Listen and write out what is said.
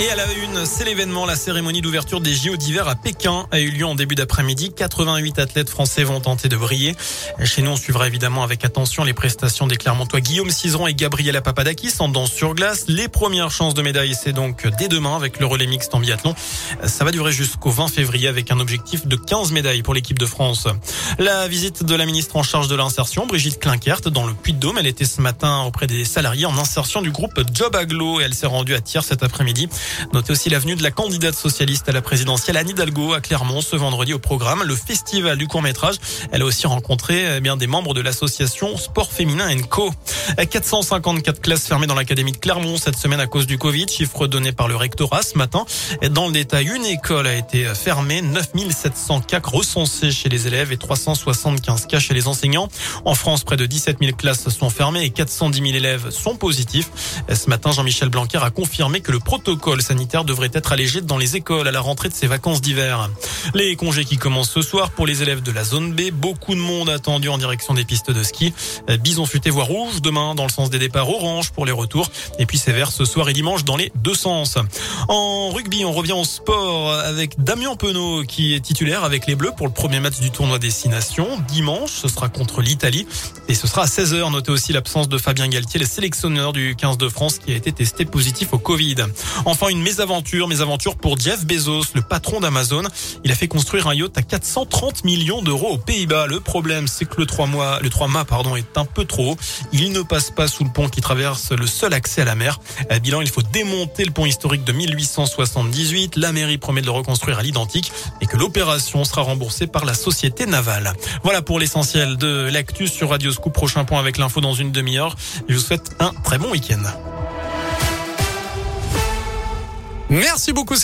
Et à la une, c'est l'événement, la cérémonie d'ouverture des JO d'hiver à Pékin a eu lieu en début d'après-midi. 88 athlètes français vont tenter de briller. Chez nous, on suivra évidemment avec attention les prestations des Clermontois Guillaume Cizeron et Gabriela Papadakis en danse sur glace. Les premières chances de médaille, c'est donc dès demain avec le relais mixte en biathlon. Ça va durer jusqu'au 20 février avec un objectif de 15 médailles pour l'équipe de France. La visite de la ministre en charge de l'insertion, Brigitte Klinkert, dans le Puy-de-Dôme. Elle était ce matin auprès des salariés en insertion du groupe Job Aglo et elle s'est rendue à Thiers cet après-midi. Notez aussi l'avenue de la candidate socialiste à la présidentielle Anne Hidalgo à Clermont ce vendredi au programme le festival du court métrage. Elle a aussi rencontré eh bien des membres de l'association Sport Féminin Co. 454 classes fermées dans l'académie de Clermont cette semaine à cause du Covid, chiffre donné par le rectorat ce matin. Dans le détail, une école a été fermée, 9700 cas recensés chez les élèves et 375 cas chez les enseignants. En France, près de 17 000 classes sont fermées et 410 000 élèves sont positifs. Ce matin, Jean-Michel Blanquer a confirmé que le protocole sanitaire devrait être allégé dans les écoles à la rentrée de ces vacances d'hiver. Les congés qui commencent ce soir pour les élèves de la zone B. Beaucoup de monde attendu en direction des pistes de ski. Bison futé voie rouge dans le sens des départs orange pour les retours. Et puis vert ce soir et dimanche dans les deux sens. En rugby, on revient au sport avec Damien Penaud qui est titulaire avec les Bleus pour le premier match du tournoi Destination. Dimanche, ce sera contre l'Italie et ce sera à 16h. Notez aussi l'absence de Fabien Galtier, le sélectionneur du 15 de France qui a été testé positif au Covid. Enfin, une mésaventure, mésaventure pour Jeff Bezos, le patron d'Amazon. Il a fait construire un yacht à 430 millions d'euros aux Pays-Bas. Le problème, c'est que le 3 mois, le 3 mâts, pardon, est un peu trop. Il ne passe pas sous le pont qui traverse le seul accès à la mer. À bilan, il faut démonter le pont historique de 1878. La mairie promet de le reconstruire à l'identique et que l'opération sera remboursée par la société navale. Voilà pour l'essentiel de l'actu sur Radio Scoop. Prochain point avec l'info dans une demi-heure. Je vous souhaite un très bon week-end. Merci beaucoup.